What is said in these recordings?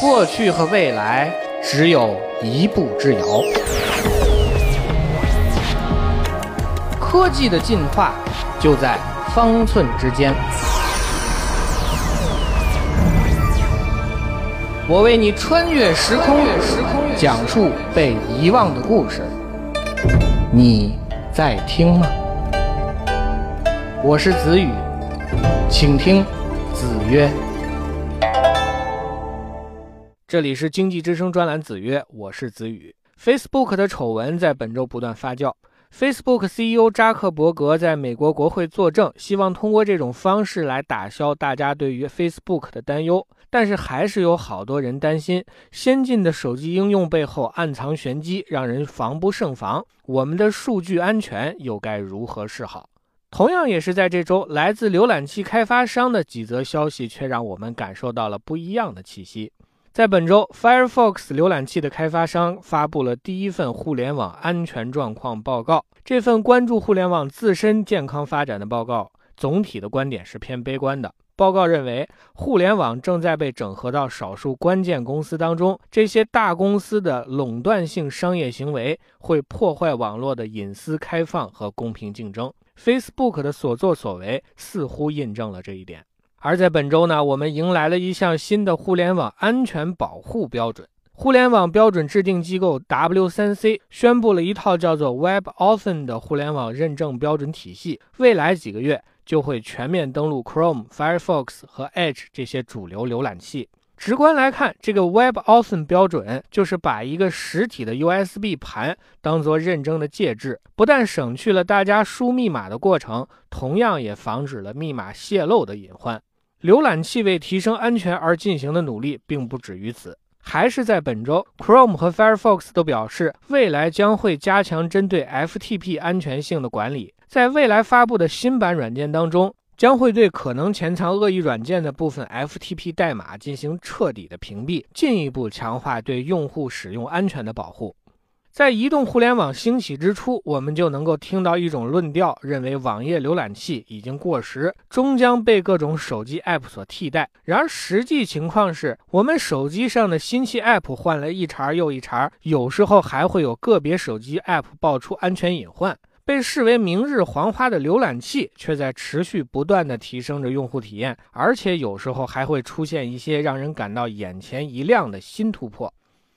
过去和未来只有一步之遥。科技的进化就在方寸之间。我为你穿越时空，讲述被遗忘的故事。你在听吗？我是子宇，请听子曰。这里是经济之声专栏子曰，我是子宇。Facebook 的丑闻在本周不断发酵。Facebook CEO 扎克伯格在美国国会作证，希望通过这种方式来打消大家对于 Facebook 的担忧。但是还是有好多人担心，先进的手机应用背后暗藏玄机，让人防不胜防。我们的数据安全又该如何是好？同样也是在这周，来自浏览器开发商的几则消息，却让我们感受到了不一样的气息。在本周，Firefox 浏览器的开发商发布了第一份互联网安全状况报告。这份关注互联网自身健康发展的报告，总体的观点是偏悲观的。报告认为，互联网正在被整合到少数关键公司当中，这些大公司的垄断性商业行为会破坏网络的隐私开放和公平竞争。Facebook 的所作所为似乎印证了这一点。而在本周呢，我们迎来了一项新的互联网安全保护标准。互联网标准制定机构 W3C 宣布了一套叫做 WebAuthn 的互联网认证标准体系，未来几个月就会全面登陆 Chrome、Firefox 和 Edge 这些主流浏览器。直观来看，这个 WebAuthn 标准就是把一个实体的 USB 盘当做认证的介质，不但省去了大家输密码的过程，同样也防止了密码泄露的隐患。浏览器为提升安全而进行的努力并不止于此，还是在本周，Chrome 和 Firefox 都表示，未来将会加强针对 FTP 安全性的管理，在未来发布的新版软件当中，将会对可能潜藏恶意软件的部分 FTP 代码进行彻底的屏蔽，进一步强化对用户使用安全的保护。在移动互联网兴起之初，我们就能够听到一种论调，认为网页浏览器已经过时，终将被各种手机 App 所替代。然而，实际情况是，我们手机上的新奇 App 换了一茬又一茬，有时候还会有个别手机 App 爆出安全隐患。被视为明日黄花的浏览器，却在持续不断地提升着用户体验，而且有时候还会出现一些让人感到眼前一亮的新突破。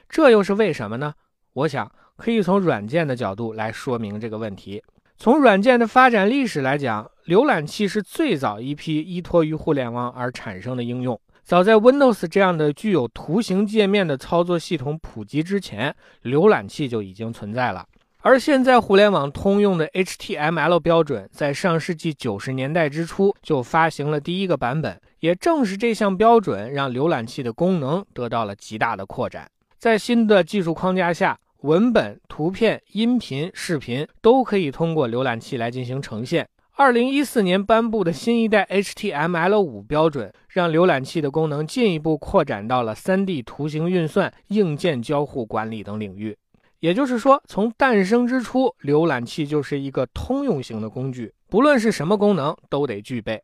这又是为什么呢？我想。可以从软件的角度来说明这个问题。从软件的发展历史来讲，浏览器是最早一批依托于互联网而产生的应用。早在 Windows 这样的具有图形界面的操作系统普及之前，浏览器就已经存在了。而现在，互联网通用的 HTML 标准在上世纪九十年代之初就发行了第一个版本。也正是这项标准，让浏览器的功能得到了极大的扩展。在新的技术框架下，文本、图片、音频、视频都可以通过浏览器来进行呈现。二零一四年颁布的新一代 HTML 五标准，让浏览器的功能进一步扩展到了 3D 图形运算、硬件交互管理等领域。也就是说，从诞生之初，浏览器就是一个通用型的工具，不论是什么功能都得具备。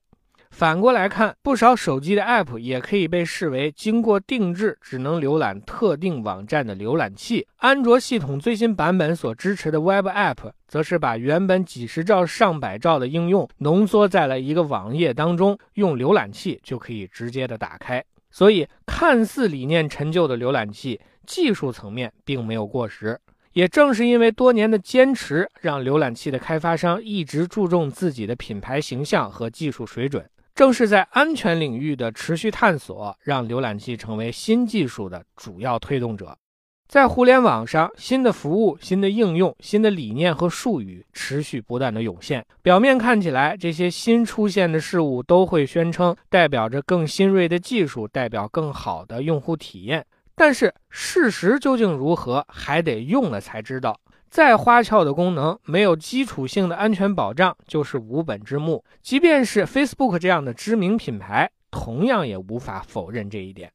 反过来看，不少手机的 App 也可以被视为经过定制、只能浏览特定网站的浏览器。安卓系统最新版本所支持的 Web App，则是把原本几十兆、上百兆的应用浓缩在了一个网页当中，用浏览器就可以直接的打开。所以，看似理念陈旧的浏览器，技术层面并没有过时。也正是因为多年的坚持，让浏览器的开发商一直注重自己的品牌形象和技术水准。正是在安全领域的持续探索，让浏览器成为新技术的主要推动者。在互联网上，新的服务、新的应用、新的理念和术语持续不断的涌现。表面看起来，这些新出现的事物都会宣称代表着更新锐的技术，代表更好的用户体验。但是，事实究竟如何，还得用了才知道。再花俏的功能，没有基础性的安全保障，就是无本之木。即便是 Facebook 这样的知名品牌，同样也无法否认这一点。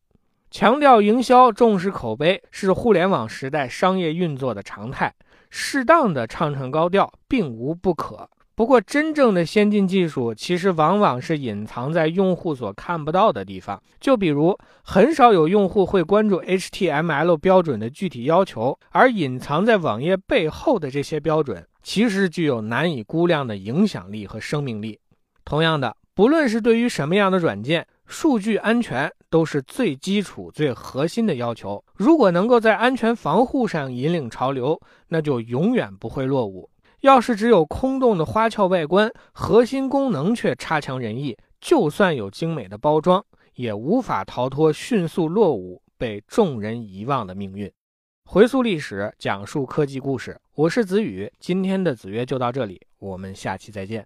强调营销、重视口碑，是互联网时代商业运作的常态。适当的唱唱高调，并无不可。不过，真正的先进技术其实往往是隐藏在用户所看不到的地方。就比如，很少有用户会关注 HTML 标准的具体要求，而隐藏在网页背后的这些标准，其实具有难以估量的影响力和生命力。同样的，不论是对于什么样的软件，数据安全都是最基础、最核心的要求。如果能够在安全防护上引领潮流，那就永远不会落伍。要是只有空洞的花俏外观，核心功能却差强人意，就算有精美的包装，也无法逃脱迅速落伍、被众人遗忘的命运。回溯历史，讲述科技故事，我是子宇。今天的子曰就到这里，我们下期再见。